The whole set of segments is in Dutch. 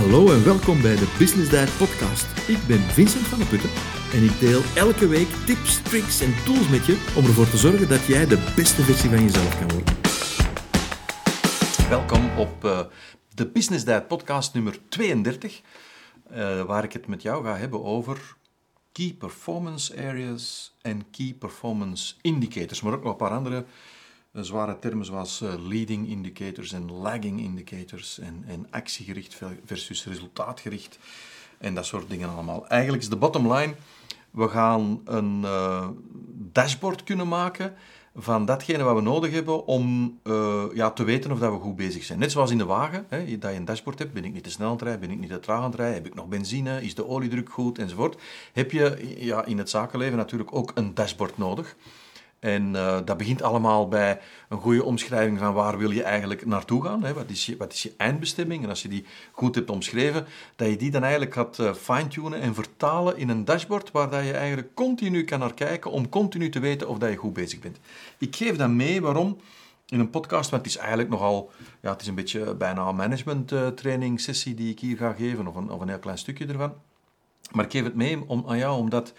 Hallo en welkom bij de Business Diet Podcast. Ik ben Vincent van der Putten en ik deel elke week tips, tricks en tools met je om ervoor te zorgen dat jij de beste versie van jezelf kan worden. Welkom op uh, de Business Diet Podcast nummer 32, uh, waar ik het met jou ga hebben over key performance areas en key performance indicators, maar ook nog een paar andere zware termen zoals eh, leading indicators en lagging indicators en, en actiegericht versus resultaatgericht en dat soort dingen allemaal. Eigenlijk is de bottom line, we gaan een uh, dashboard kunnen maken van datgene wat we nodig hebben om uh, ja, te weten of dat we goed bezig zijn. Net zoals in de wagen, hè, dat je een dashboard hebt, ben ik niet te snel aan het rijden, ben ik niet te traag aan het rijden, heb ik nog benzine, is de oliedruk goed, enzovoort. Heb je ja, in het zakenleven natuurlijk ook een dashboard nodig. En uh, dat begint allemaal bij een goede omschrijving van waar wil je eigenlijk naartoe gaan. Hè? Wat, is je, wat is je eindbestemming? En als je die goed hebt omschreven, dat je die dan eigenlijk gaat uh, fine-tunen en vertalen in een dashboard waar dat je eigenlijk continu kan naar kijken om continu te weten of dat je goed bezig bent. Ik geef dat mee, waarom? In een podcast, want het is eigenlijk nogal, ja, het is een beetje bijna een management uh, training sessie die ik hier ga geven, of een, of een heel klein stukje ervan. Maar ik geef het mee om, aan jou, omdat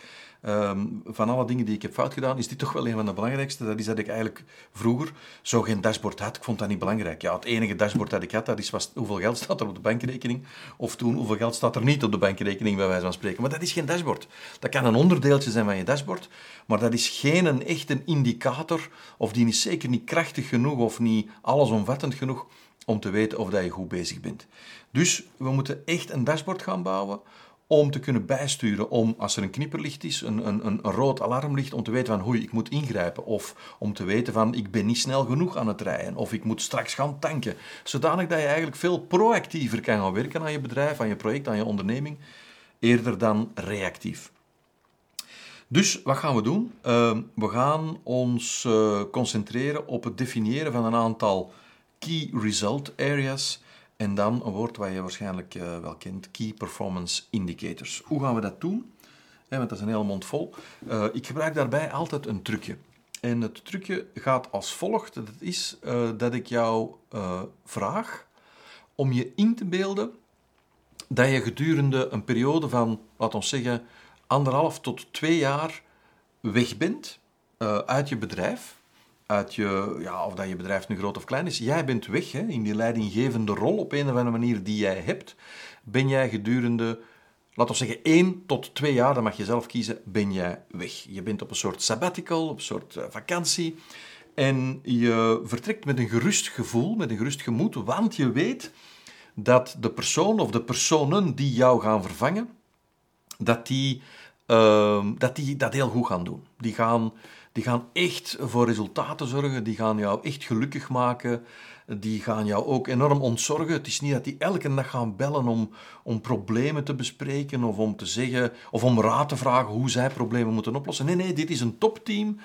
Um, van alle dingen die ik heb fout gedaan, is dit toch wel een van de belangrijkste. Dat is dat ik eigenlijk vroeger zo geen dashboard had. Ik vond dat niet belangrijk. Ja, het enige dashboard dat ik had, dat is was, hoeveel geld staat er op de bankrekening. Of toen, hoeveel geld staat er niet op de bankrekening, bij wijze van spreken. Maar dat is geen dashboard. Dat kan een onderdeeltje zijn van je dashboard, maar dat is geen een echte indicator, of die is zeker niet krachtig genoeg of niet allesomvattend genoeg om te weten of dat je goed bezig bent. Dus we moeten echt een dashboard gaan bouwen om te kunnen bijsturen, om als er een knipperlicht is, een, een, een rood alarmlicht, om te weten van hoe ik moet ingrijpen. Of om te weten van ik ben niet snel genoeg aan het rijden. Of ik moet straks gaan tanken. Zodanig dat je eigenlijk veel proactiever kan gaan werken aan je bedrijf, aan je project, aan je onderneming, eerder dan reactief. Dus wat gaan we doen? Ehm, we gaan ons uh, concentreren op het definiëren van een aantal key result areas en dan een woord wat je waarschijnlijk uh, wel kent, Key Performance Indicators. Hoe gaan we dat doen? want dat is een hele mond vol. Uh, ik gebruik daarbij altijd een trucje. En het trucje gaat als volgt. Dat is uh, dat ik jou vraag om je in te beelden dat je gedurende een periode van, laten we zeggen, anderhalf tot twee jaar weg bent uit je bedrijf je, ja, of dat je bedrijf nu groot of klein is, jij bent weg hè, in die leidinggevende rol op een of andere manier die jij hebt. Ben jij gedurende, laten we zeggen, één tot twee jaar, dan mag je zelf kiezen, ben jij weg. Je bent op een soort sabbatical, op een soort uh, vakantie. En je vertrekt met een gerust gevoel, met een gerust gemoed, want je weet dat de persoon of de personen die jou gaan vervangen, dat die, uh, dat, die dat heel goed gaan doen. Die gaan die gaan echt voor resultaten zorgen, die gaan jou echt gelukkig maken, die gaan jou ook enorm ontzorgen. Het is niet dat die elke dag gaan bellen om, om problemen te bespreken of om te zeggen of om raad te vragen hoe zij problemen moeten oplossen. Nee, nee, dit is een topteam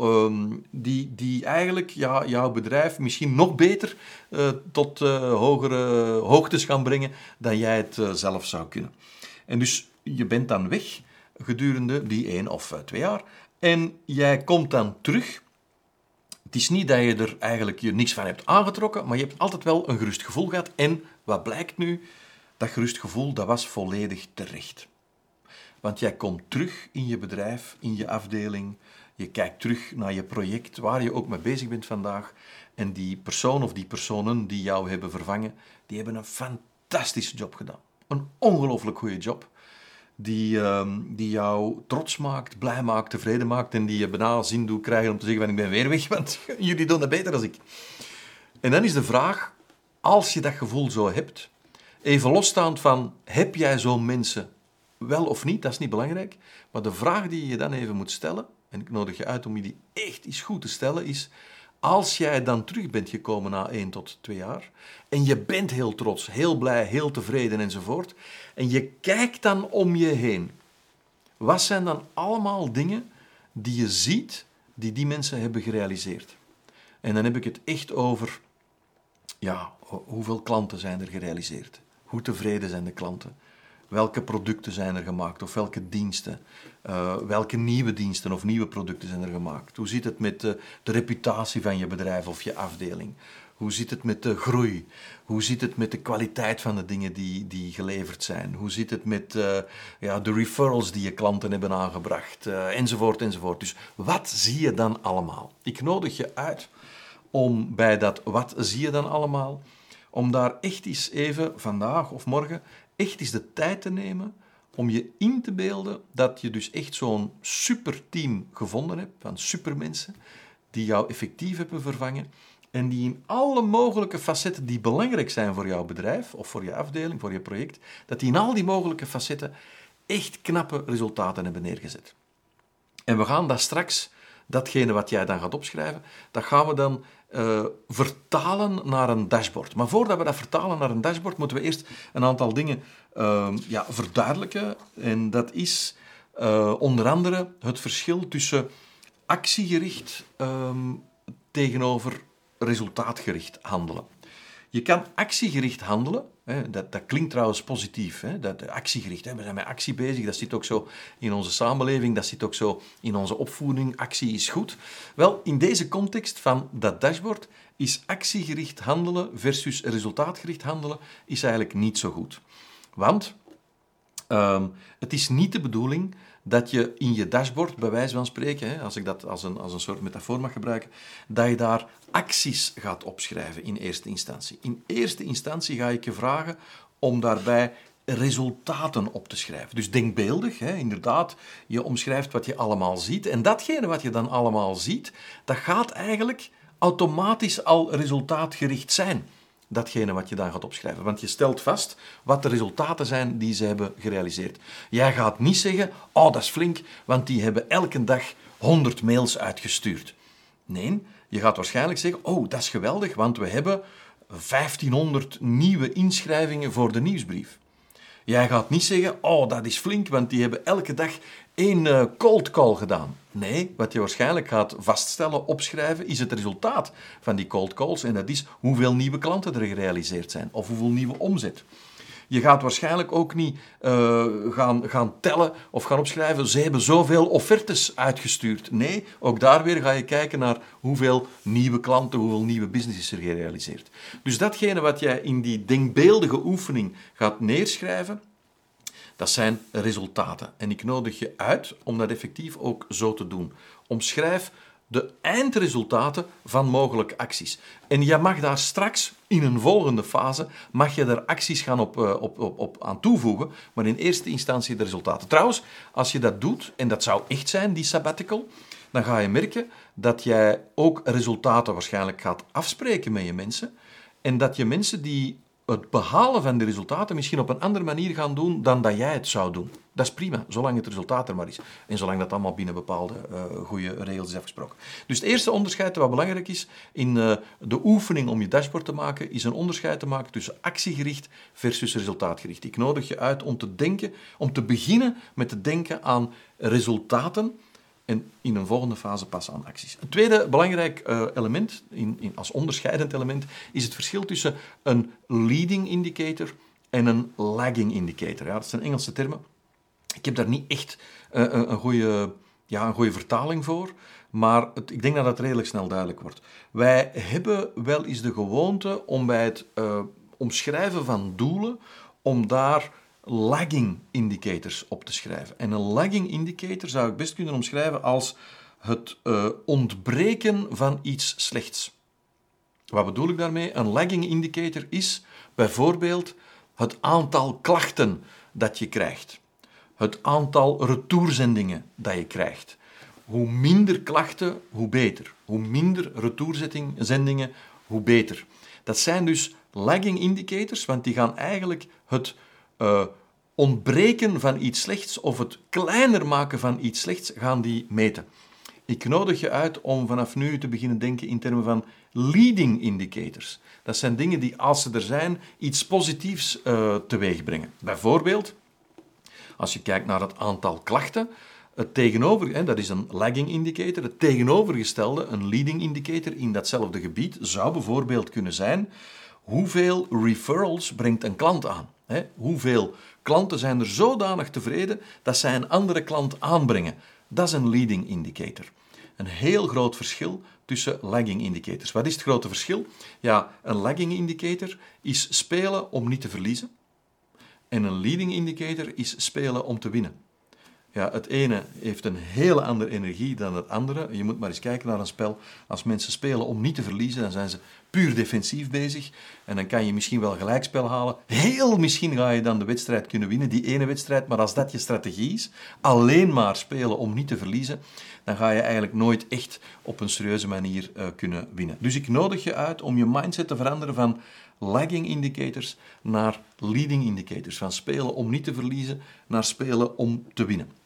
um, die, die eigenlijk ja, jouw bedrijf misschien nog beter uh, tot uh, hogere hoogtes gaan brengen dan jij het uh, zelf zou kunnen. En dus je bent dan weg gedurende die één of twee jaar. En jij komt dan terug. Het is niet dat je er eigenlijk je niks van hebt aangetrokken, maar je hebt altijd wel een gerust gevoel gehad. En wat blijkt nu? Dat gerust gevoel, dat was volledig terecht. Want jij komt terug in je bedrijf, in je afdeling. Je kijkt terug naar je project, waar je ook mee bezig bent vandaag. En die persoon of die personen die jou hebben vervangen, die hebben een fantastische job gedaan. Een ongelooflijk goede job die, uh, die jou trots maakt, blij maakt, tevreden maakt en die je bijna zin doet krijgen om te zeggen van ik ben weer weg, want jullie doen het beter dan ik. En dan is de vraag, als je dat gevoel zo hebt, even losstaand van heb jij zo'n mensen wel of niet, dat is niet belangrijk, maar de vraag die je dan even moet stellen, en ik nodig je uit om je die echt eens goed te stellen, is als jij dan terug bent gekomen na één tot twee jaar en je bent heel trots, heel blij, heel tevreden enzovoort, en je kijkt dan om je heen, wat zijn dan allemaal dingen die je ziet die die mensen hebben gerealiseerd? En dan heb ik het echt over, ja, hoeveel klanten zijn er gerealiseerd? Hoe tevreden zijn de klanten? Welke producten zijn er gemaakt of welke diensten? Uh, welke nieuwe diensten of nieuwe producten zijn er gemaakt? Hoe zit het met de, de reputatie van je bedrijf of je afdeling? Hoe zit het met de groei? Hoe zit het met de kwaliteit van de dingen die, die geleverd zijn? Hoe zit het met uh, ja, de referrals die je klanten hebben aangebracht? Enzovoort, enzovoort. Dus wat zie je dan allemaal? Ik nodig je uit om bij dat wat zie je dan allemaal, om daar echt eens even vandaag of morgen echt eens de tijd te nemen om je in te beelden dat je dus echt zo'n superteam gevonden hebt van supermensen die jou effectief hebben vervangen en die in alle mogelijke facetten die belangrijk zijn voor jouw bedrijf of voor je afdeling, voor je project, dat die in al die mogelijke facetten echt knappe resultaten hebben neergezet. En we gaan dat straks, datgene wat jij dan gaat opschrijven, dat gaan we dan uh, vertalen naar een dashboard. Maar voordat we dat vertalen naar een dashboard, moeten we eerst een aantal dingen uh, ja, verduidelijken. En dat is uh, onder andere het verschil tussen actiegericht um, tegenover resultaatgericht handelen. Je kan actiegericht handelen. Dat, dat klinkt trouwens positief. Hè, dat, actiegericht, hè, we zijn met actie bezig. Dat zit ook zo in onze samenleving. Dat zit ook zo in onze opvoeding. Actie is goed. Wel, in deze context van dat dashboard is actiegericht handelen versus resultaatgericht handelen is eigenlijk niet zo goed. Want um, het is niet de bedoeling dat je in je dashboard, bij wijze van spreken, hè, als ik dat als een, als een soort metafoor mag gebruiken, dat je daar acties gaat opschrijven in eerste instantie. In eerste instantie ga ik je vragen om daarbij resultaten op te schrijven. Dus denkbeeldig, hè, inderdaad, je omschrijft wat je allemaal ziet. En datgene wat je dan allemaal ziet, dat gaat eigenlijk automatisch al resultaatgericht zijn datgene wat je dan gaat opschrijven. Want je stelt vast wat de resultaten zijn die ze hebben gerealiseerd. Jij gaat niet zeggen, oh dat is flink, want die hebben elke dag 100 mails uitgestuurd. Nee, je gaat waarschijnlijk zeggen, oh dat is geweldig, want we hebben 1500 nieuwe inschrijvingen voor de nieuwsbrief. Jij gaat niet zeggen, oh dat is flink, want die hebben elke dag één uh, cold call gedaan. Nee, wat je waarschijnlijk gaat vaststellen, opschrijven, is het resultaat van die cold calls. En dat is hoeveel nieuwe klanten er gerealiseerd zijn of hoeveel nieuwe omzet. Je gaat waarschijnlijk ook niet uh, gaan, gaan tellen of gaan opschrijven, ze hebben zoveel offertes uitgestuurd. Nee, ook daar weer ga je kijken naar hoeveel nieuwe klanten, hoeveel nieuwe business is er gerealiseerd. Dus datgene wat jij in die denkbeeldige oefening gaat neerschrijven, dat zijn resultaten. En ik nodig je uit om dat effectief ook zo te doen. Omschrijf de eindresultaten van mogelijke acties. En je mag daar straks in een volgende fase mag je daar acties gaan op, eh, op, op, op aan toevoegen, maar in eerste instantie de resultaten. Trouwens, als je dat doet, en dat zou echt zijn, die sabbatical, dan ga je merken dat jij ook resultaten waarschijnlijk gaat afspreken met je mensen en dat je mensen die het behalen van de resultaten misschien op een andere manier gaan doen dan dat jij het zou doen. Dat is prima, zolang het resultaat er maar is. En zolang dat allemaal binnen bepaalde uh, goede regels is afgesproken. Dus het eerste onderscheid wat belangrijk is in uh, de oefening om je dashboard te maken, is een onderscheid te maken tussen actiegericht versus resultaatgericht. Ik nodig je uit om te denken, om te beginnen met te denken aan resultaten en in een volgende fase pas aan acties. Een tweede belangrijk uh, element, in, in, als onderscheidend element, is het verschil tussen een leading indicator en een lagging indicator. Ja, dat zijn Engelse termen. Ik heb daar niet echt uh, een, goede, ja, een goede vertaling voor, maar het, ik denk dat dat redelijk snel duidelijk wordt. Wij hebben wel eens de gewoonte om bij het uh, omschrijven van doelen, om daar lagging indicators op te schrijven. En een lagging indicator zou ik best kunnen omschrijven als het uh, ontbreken van iets slechts. Wat bedoel ik daarmee? Een lagging indicator is bijvoorbeeld het aantal klachten dat je krijgt, het aantal retourzendingen dat je krijgt. Hoe minder klachten, hoe beter. Hoe minder retourzendingen, hoe beter. Dat zijn dus lagging indicators, want die gaan eigenlijk het uh, ontbreken van iets slechts of het kleiner maken van iets slechts gaan die meten. Ik nodig je uit om vanaf nu te beginnen denken in termen van leading indicators. Dat zijn dingen die, als ze er zijn, iets positiefs uh, teweeg brengen. Bijvoorbeeld, als je kijkt naar het aantal klachten, het tegenover, hè, dat is een lagging indicator, het tegenovergestelde, een leading indicator in datzelfde gebied, zou bijvoorbeeld kunnen zijn hoeveel referrals brengt een klant aan. Hè? Hoeveel klanten zijn er zodanig tevreden dat zij een andere klant aanbrengen. Dat is een leading indicator. Een heel groot verschil tussen lagging indicators. Wat is het grote verschil? Ja, een lagging indicator is spelen om niet te verliezen. En een leading indicator is spelen om te winnen. Ja, het ene heeft een hele andere energie dan het andere. Je moet maar eens kijken naar een spel. Als mensen spelen om niet te verliezen, dan zijn ze puur defensief bezig. En dan kan je misschien wel gelijkspel halen. Heel misschien ga je dan de wedstrijd kunnen winnen, die ene wedstrijd. Maar als dat je strategie is, alleen maar spelen om niet te verliezen, dan ga je eigenlijk nooit echt op een serieuze manier uh, kunnen winnen. Dus ik nodig je uit om je mindset te veranderen van lagging indicators naar leading indicators. Van spelen om niet te verliezen naar spelen om te winnen.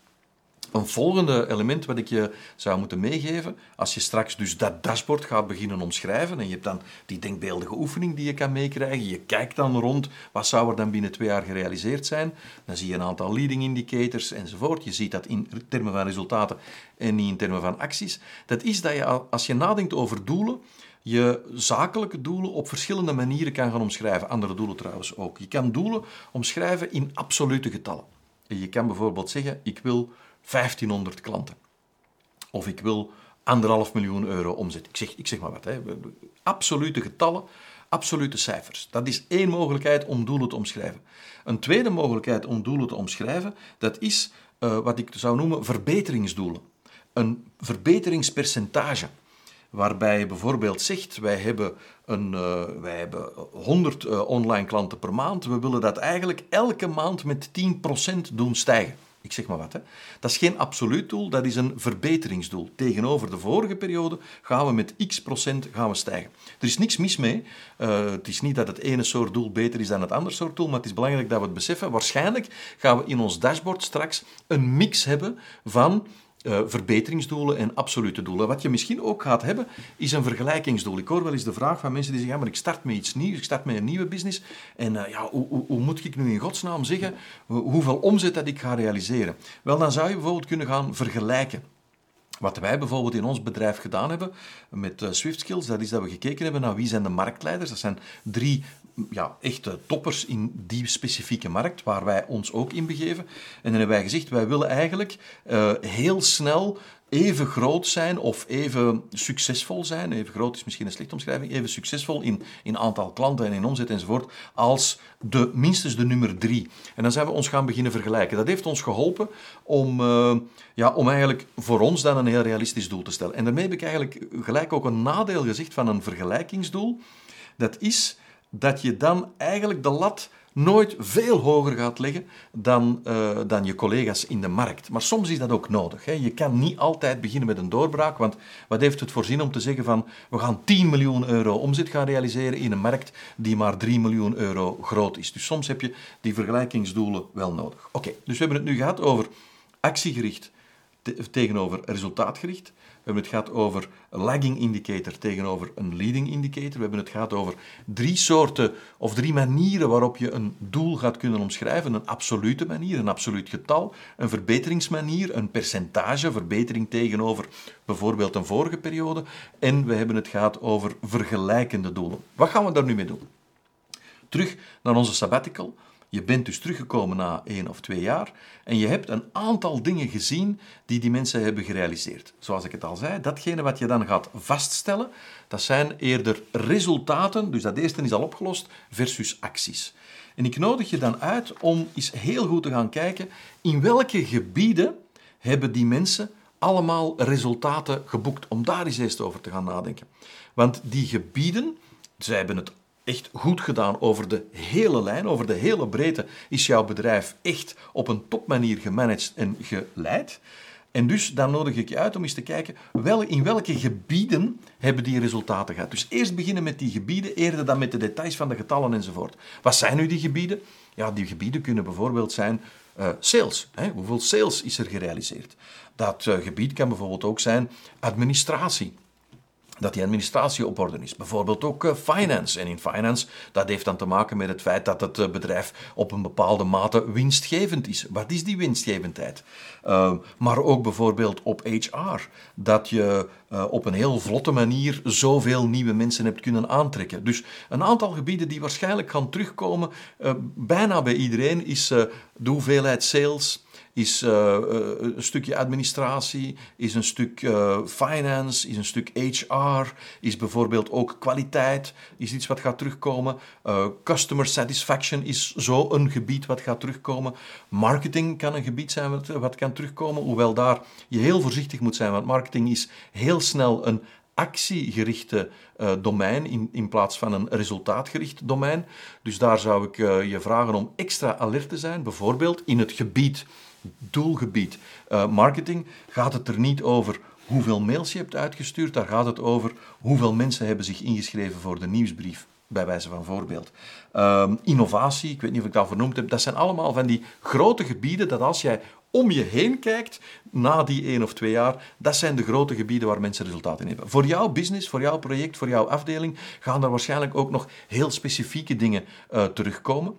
Een volgende element wat ik je zou moeten meegeven, als je straks dus dat dashboard gaat beginnen omschrijven, en je hebt dan die denkbeeldige oefening die je kan meekrijgen, je kijkt dan rond, wat zou er dan binnen twee jaar gerealiseerd zijn, dan zie je een aantal leading indicators enzovoort. Je ziet dat in termen van resultaten en niet in termen van acties. Dat is dat je, als je nadenkt over doelen, je zakelijke doelen op verschillende manieren kan gaan omschrijven. Andere doelen trouwens ook. Je kan doelen omschrijven in absolute getallen. Je kan bijvoorbeeld zeggen, ik wil 1500 klanten. Of ik wil anderhalf miljoen euro omzet. Ik zeg, ik zeg maar wat. Hè. Absolute getallen, absolute cijfers. Dat is één mogelijkheid om doelen te omschrijven. Een tweede mogelijkheid om doelen te omschrijven, dat is uh, wat ik zou noemen verbeteringsdoelen. Een verbeteringspercentage waarbij je bijvoorbeeld zegt, wij hebben, een, uh, wij hebben 100 uh, eh, online klanten per maand, we willen dat eigenlijk elke maand met 10% doen stijgen. Ik zeg maar wat. Hè. Dat is geen absoluut doel, dat is een verbeteringsdoel. Tegenover de vorige periode gaan we met x procent gaan we stijgen. Er is niks mis mee. Uh, het is niet dat het ene soort doel beter is dan het andere soort doel, maar het is belangrijk dat we het beseffen. Waarschijnlijk gaan we in ons dashboard straks een mix hebben van uh, verbeteringsdoelen en absolute doelen. Wat je misschien ook gaat hebben, is een vergelijkingsdoel. Ik hoor wel eens de vraag van mensen die zeggen, maar ik start met iets nieuws, ik start met een nieuwe business, en uh, ja, hoe, hoe, hoe, moet ik nu in godsnaam zeggen hoeveel omzet dat ik ga realiseren? Wel, dan zou je bijvoorbeeld kunnen gaan vergelijken. Wat wij bijvoorbeeld in ons bedrijf gedaan hebben met uh, Swift Skills, dat is dat we gekeken hebben naar wie zijn de marktleiders. Dat zijn drie ja, echte toppers in die specifieke markt, waar wij ons ook in begeven. En dan hebben wij gezegd, wij willen eigenlijk uh, heel snel even groot zijn of even succesvol zijn, even groot is misschien een slechte omschrijving, even succesvol in, in aantal klanten en in omzet enzovoort, als de, minstens de nummer drie. En dan zijn we ons gaan beginnen vergelijken. Dat heeft ons geholpen om, uh, ja, om eigenlijk voor ons dan een heel realistisch doel te stellen. En daarmee heb ik eigenlijk gelijk ook een nadeel gezegd van een vergelijkingsdoel. Dat is dat je dan eigenlijk de lat nooit veel hoger gaat leggen dan, uh, dan je collega's in de markt. Maar soms is dat ook nodig. Hè. Je kan niet altijd beginnen met een doorbraak, want wat heeft het voorzien om te zeggen van we gaan 10 miljoen euro omzet gaan realiseren in een markt die maar 3 miljoen euro groot is. Dus soms heb je die vergelijkingsdoelen wel nodig. Oké, dus we hebben het nu gehad over actiegericht tegenover resultaatgericht. We hebben het gehad over lagging indicator tegenover een leading indicator. We hebben het gehad over drie soorten of drie manieren waarop je een doel gaat kunnen omschrijven. Een absolute manier, een absoluut getal, een verbeteringsmanier, een percentage, verbetering tegenover bijvoorbeeld een vorige periode. En we hebben het gehad over vergelijkende doelen. Wat gaan we daar nu mee doen? Terug naar onze sabbatical. Je bent dus teruggekomen na één of twee jaar en je hebt een aantal dingen gezien die die mensen hebben gerealiseerd. Zoals ik het al zei, datgene wat je dan gaat vaststellen, dat zijn eerder resultaten, dus dat eerste is al opgelost, versus acties. En ik nodig je dan uit om eens heel goed te gaan kijken in welke gebieden hebben die mensen allemaal resultaten geboekt, om daar eens eerst over te gaan nadenken. Want die gebieden, zij hebben het echt goed gedaan over de hele lijn, over de hele breedte, is jouw bedrijf echt op een topmanier gemanaged en geleid. En dus dan nodig ik je uit om eens te kijken wel, in welke gebieden hebben die resultaten gehad. Dus eerst beginnen met die gebieden, eerder dan met de details van de getallen enzovoort. Wat zijn nu die gebieden? Ja, die gebieden kunnen bijvoorbeeld zijn uh, sales. Hè? Hoeveel sales is er gerealiseerd? Dat uh, gebied kan bijvoorbeeld ook zijn administratie dat die administratie op orde is. Bijvoorbeeld ook uh, finance. En in finance, dat heeft dan te maken met het feit dat het uh, bedrijf op een bepaalde mate winstgevend is. Wat is die winstgevendheid? Uh, maar ook bijvoorbeeld op HR. Dat je op een heel vlotte manier zoveel nieuwe mensen hebt kunnen aantrekken. Dus een aantal gebieden die waarschijnlijk gaan terugkomen, bijna bij iedereen, is de hoeveelheid sales, is uh, een stukje administratie, is een stuk uh, finance, is een stuk HR, is bijvoorbeeld ook kwaliteit, is iets wat gaat terugkomen. Customer satisfaction is zo een gebied wat gaat terugkomen. Marketing kan een gebied zijn wat, wat kan terugkomen, hoewel daar je heel voorzichtig moet zijn, want marketing is heel snel een actiegerichte domein in, in plaats van een resultaatgericht domein. Dus daar zou ik je vragen om extra alert te zijn. Bijvoorbeeld in het gebied, doelgebied uh, marketing, gaat het er niet over hoeveel mails je hebt uitgestuurd, daar gaat het over hoeveel mensen hebben zich ingeschreven voor de nieuwsbrief bij wijze van voorbeeld. Um, innovatie, ik weet niet of ik dat vernoemd heb, dat zijn allemaal van die grote gebieden dat als jij om je heen kijkt na die één of twee jaar, dat zijn de grote gebieden waar mensen resultaten in hebben. Voor jouw business, voor jouw project, voor jouw afdeling gaan er waarschijnlijk ook nog heel specifieke dingen uh, terugkomen.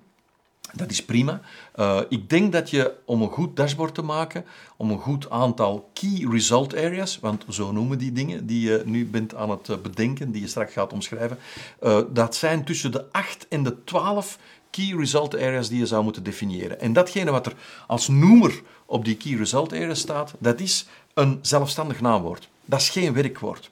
Dat is prima. Uh, ik denk dat je om een goed dashboard te maken, om een goed aantal key result areas, want zo noemen die dingen die je nu bent aan het eh, bedenken, die je straks gaat omschrijven, uh, dat zijn tussen de 8 en de 12 key result areas die je zou moeten definiëren. En datgene wat er als noemer op die key result area staat, dat is een zelfstandig naamwoord. Dat is geen werkwoord.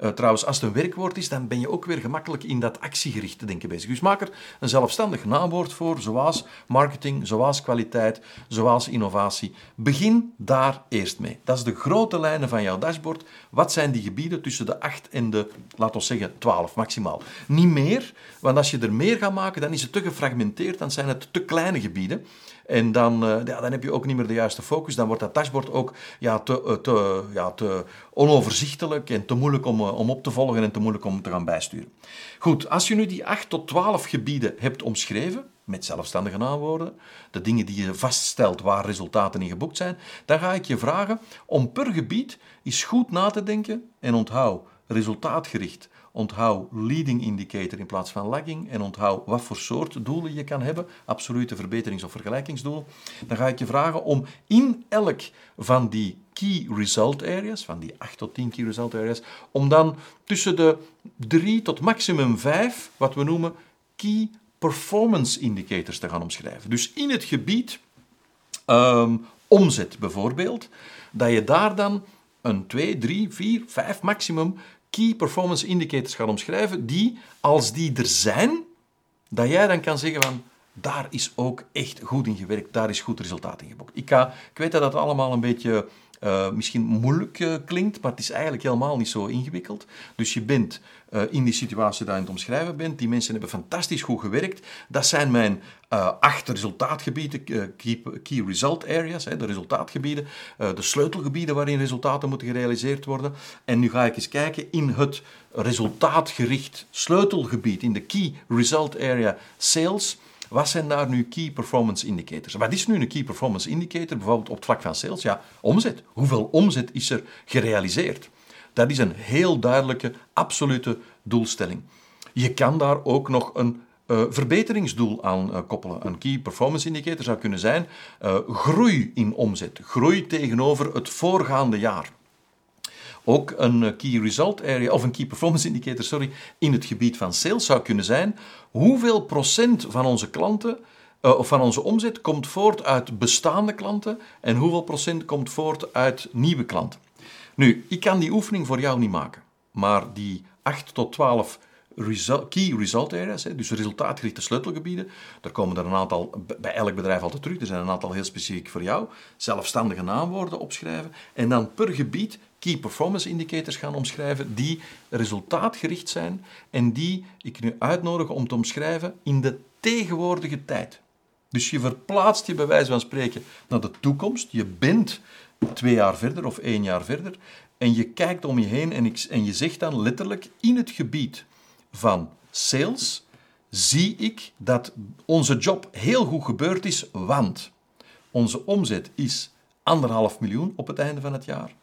Uh, trouwens, als het een werkwoord is, dan ben je ook weer gemakkelijk in dat actiegerichte denken bezig. Dus maak er een zelfstandig naamwoord voor, zoals marketing, zoals kwaliteit, zoals innovatie. Begin daar eerst mee. Dat is de grote lijnen van jouw dashboard. Wat zijn die gebieden tussen de 8 en de, laten we zeggen, 12 maximaal? Niet meer, want als je er meer gaat maken, dan is het te gefragmenteerd, dan zijn het te kleine gebieden. En dan, uh, ja, dan heb je ook niet meer de juiste focus. Dan wordt dat dashboard ook ja, te, uh, te, ja, te onoverzichtelijk en te moeilijk om, uh, om op te volgen en te moeilijk om te gaan bijsturen. Goed, als je nu die 8 tot 12 gebieden hebt omschreven, met zelfstandige naamwoorden, de dingen die je vaststelt waar resultaten in geboekt zijn, dan ga ik je vragen om per gebied eens goed na te denken en onthoud resultaatgericht Onthoud leading indicator in plaats van lagging en onthoud wat voor soort doelen je kan hebben, absolute verbeterings- of vergelijkingsdoel. Dan ga ik je vragen om in elk van die key result areas, van die 8 tot 10 key result areas, om dan tussen de 3 tot maximum 5, wat we noemen key performance indicators te gaan omschrijven. Dus in het gebied um, omzet bijvoorbeeld, dat je daar dan een 2, 3, 4, 5 maximum key performance indicators gaat omschrijven, die, als die er zijn, dat jij dan kan zeggen van, daar is ook echt goed in gewerkt, daar is goed resultaat in geboekt. Ik, ik weet dat dat allemaal een beetje uh, misschien moeilijk uh, klinkt, maar het is eigenlijk helemaal niet zo ingewikkeld. Dus je bent uh, in die situatie dat je het omschrijven bent. Die mensen hebben fantastisch goed gewerkt. Dat zijn mijn acht resultaatgebieden, key, key, result areas, hè, de resultaatgebieden, de sleutelgebieden waarin resultaten moeten gerealiseerd worden. En nu ga ik eens kijken in het resultaatgericht sleutelgebied, in de key result area sales wat zijn daar nu key performance indicators? Wat is nu een key performance indicator, bijvoorbeeld op het vlak van sales? Ja, omzet. Hoeveel omzet is er gerealiseerd? Dat is een heel duidelijke, absolute doelstelling. Je kan daar ook nog een uh, verbeteringsdoel aan uh, koppelen. Een key performance indicator zou kunnen zijn uh, groei in omzet, groei tegenover het voorgaande jaar. Ook een key result area, of een key performance indicator, sorry, in het gebied van sales zou kunnen zijn hoeveel procent van onze klanten uh, of van onze omzet komt voort uit bestaande klanten en hoeveel procent komt voort uit nieuwe klanten. Nu, ik kan die oefening voor jou niet maken, maar die 8 tot 12 result, key result areas, dus resultaatgerichte sleutelgebieden. Daar komen er een aantal bij elk bedrijf altijd terug. Er zijn een aantal heel specifiek voor jou. Zelfstandige naamwoorden opschrijven. En dan per gebied key performance indicators gaan omschrijven die resultaatgericht zijn en die ik nu uitnodig om te omschrijven in de tegenwoordige tijd. Dus je verplaatst je bij wijze van spreken naar de toekomst. Je bent twee jaar verder of één jaar verder. En je kijkt om je heen en, en je zegt dan letterlijk in het gebied van sales zie ik dat onze job heel goed gebeurd is, want onze omzet is anderhalf miljoen op het einde van het jaar.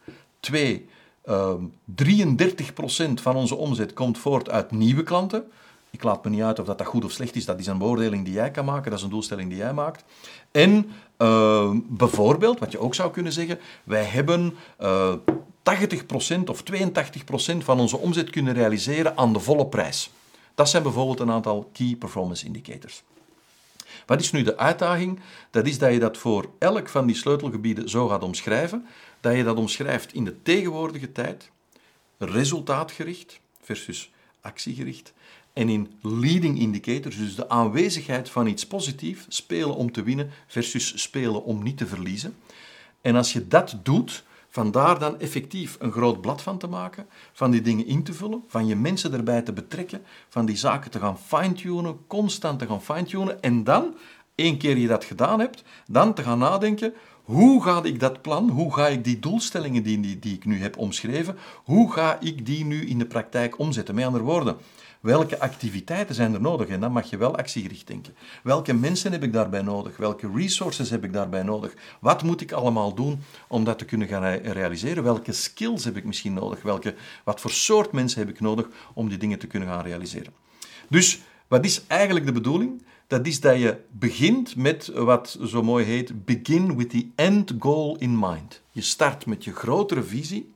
Twee, um, 33% van onze omzet komt voort uit nieuwe klanten. Ik laat me niet uit of dat, dat goed of slecht is. Dat is een beoordeling die jij kan maken. Dat is een doelstelling die jij maakt. En uh, bijvoorbeeld, wat je ook zou kunnen zeggen, wij hebben uh, 80% of 82% van onze omzet kunnen realiseren aan de volle prijs. Dat zijn bijvoorbeeld een aantal key performance indicators. Wat is nu de uitdaging? Dat is dat je dat voor elk van die sleutelgebieden zo gaat omschrijven, dat je dat omschrijft in de tegenwoordige tijd, resultaatgericht versus actiegericht, en in leading indicators, dus de aanwezigheid van iets positiefs, spelen om te winnen versus spelen om niet te verliezen. En als je dat doet, vandaar dan effectief een groot blad van te maken, van die dingen in te vullen, van je mensen erbij te betrekken, van die zaken te gaan fine-tunen, constant te gaan fine-tunen, en dan, één keer je dat gedaan hebt, dan te gaan nadenken, hoe ga ik dat plan, hoe ga ik die doelstellingen die, die, die ik nu heb omschreven, hoe ga ik die nu in de praktijk omzetten? Met andere woorden, Welke activiteiten zijn er nodig? En dan mag je wel actiegericht denken. Welke mensen heb ik daarbij nodig? Welke resources heb ik daarbij nodig? Wat moet ik allemaal doen om dat te kunnen gaan realiseren? Welke skills heb ik misschien nodig? Welke, wat voor soort mensen heb ik nodig om die dingen te kunnen gaan realiseren? Dus wat is eigenlijk de bedoeling? Dat is dat je begint met wat zo mooi heet begin with the end goal in mind. Je start met je grotere visie.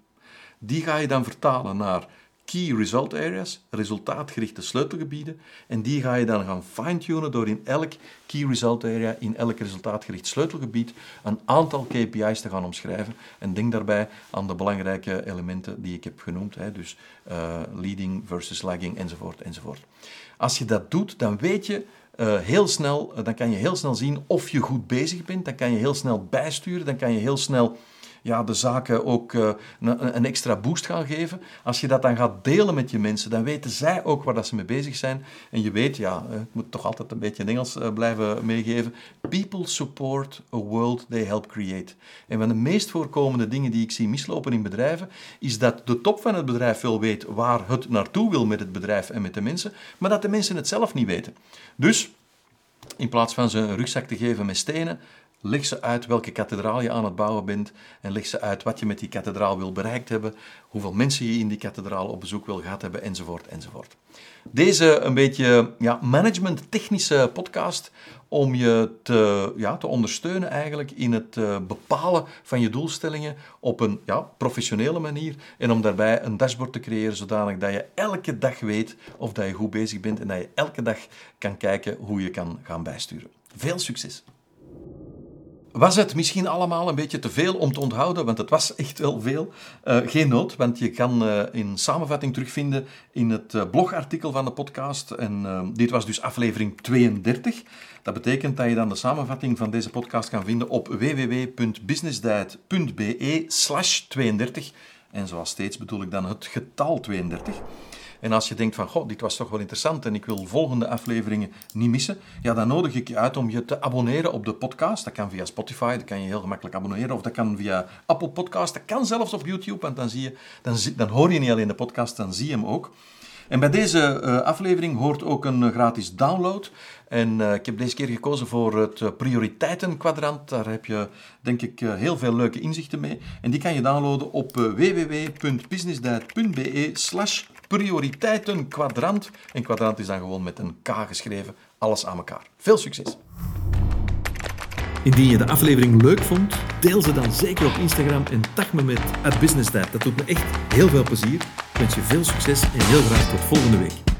Die ga je dan vertalen naar key result areas, resultaatgerichte sleutelgebieden, en die ga je dan gaan fine-tunen door in elk key result area, in elk resultaatgericht sleutelgebied, een aantal KPI's te gaan omschrijven. En denk daarbij aan de belangrijke elementen die ik heb genoemd, hè, dus uh, leading versus lagging, enzovoort, enzovoort. Als je dat doet, dan weet je uh, heel snel, dan kan je heel snel zien of je goed bezig bent, dan kan je heel snel bijsturen, dan kan je heel snel ja, de zaken ook uh, een, een, extra boost gaan geven. Als je dat dan gaat delen met je mensen, dan weten zij ook waar dat ze mee bezig zijn. En je weet, ja, ik moet toch altijd een beetje in Engels uh, blijven meegeven. People support a world they help create. En van de meest voorkomende dingen die ik zie mislopen in bedrijven, is dat de top van het bedrijf wel weet waar het naartoe wil met het bedrijf en met de mensen, maar dat de mensen het zelf niet weten. Dus in plaats van ze een rugzak te geven met stenen, Leg ze uit welke kathedraal je aan het bouwen bent en leg ze uit wat je met die kathedraal wil bereikt hebben, hoeveel mensen je in die kathedraal op bezoek wil gehad hebben, enzovoort, enzovoort. Deze een beetje ja, management-technische podcast om je te, ja, te ondersteunen eigenlijk in het uh, bepalen van je doelstellingen op een ja, professionele manier en om daarbij een dashboard te creëren zodanig dat je elke dag weet of dat je goed bezig bent en dat je elke dag kan kijken hoe je kan gaan bijsturen. Veel succes! Was het misschien allemaal een beetje te veel om te onthouden? Want het was echt wel veel. Uh, geen nood, want je kan uh, in samenvatting terugvinden in het uh, blogartikel van de podcast. En dit was dus aflevering 32. Dat betekent dat je dan de samenvatting van deze podcast kan vinden op www.businessdiet.be slash 32. En zoals steeds bedoel ik dan het getal 32. En als je denkt van, goh, dit was toch wel interessant en ik wil volgende afleveringen niet missen, ja, dan nodig ik je uit om je te abonneren op de podcast. Dat kan via Spotify, dat kan je heel gemakkelijk abonneren, of dat kan via Apple Podcast, dat kan zelfs op YouTube, want dan, zie je, dan, hoor je niet alleen de podcast, dan zie je hem ook. En bij deze uh, aflevering hoort ook een gratis download. En uh, ik heb deze keer gekozen voor het uh, prioriteitenkwadrant. Daar heb je, denk ik, heel veel leuke inzichten mee. En die kan je downloaden op www.businessdiet.be slash prioriteitenkwadrant. En kwadrant is dan gewoon met een K geschreven. Alles aan elkaar. Veel succes! Indien je de aflevering leuk vond, deel ze dan zeker op Instagram en tag me met @businesstijd. Dat doet me echt heel veel plezier. Ik wens je veel succes en heel graag tot volgende week.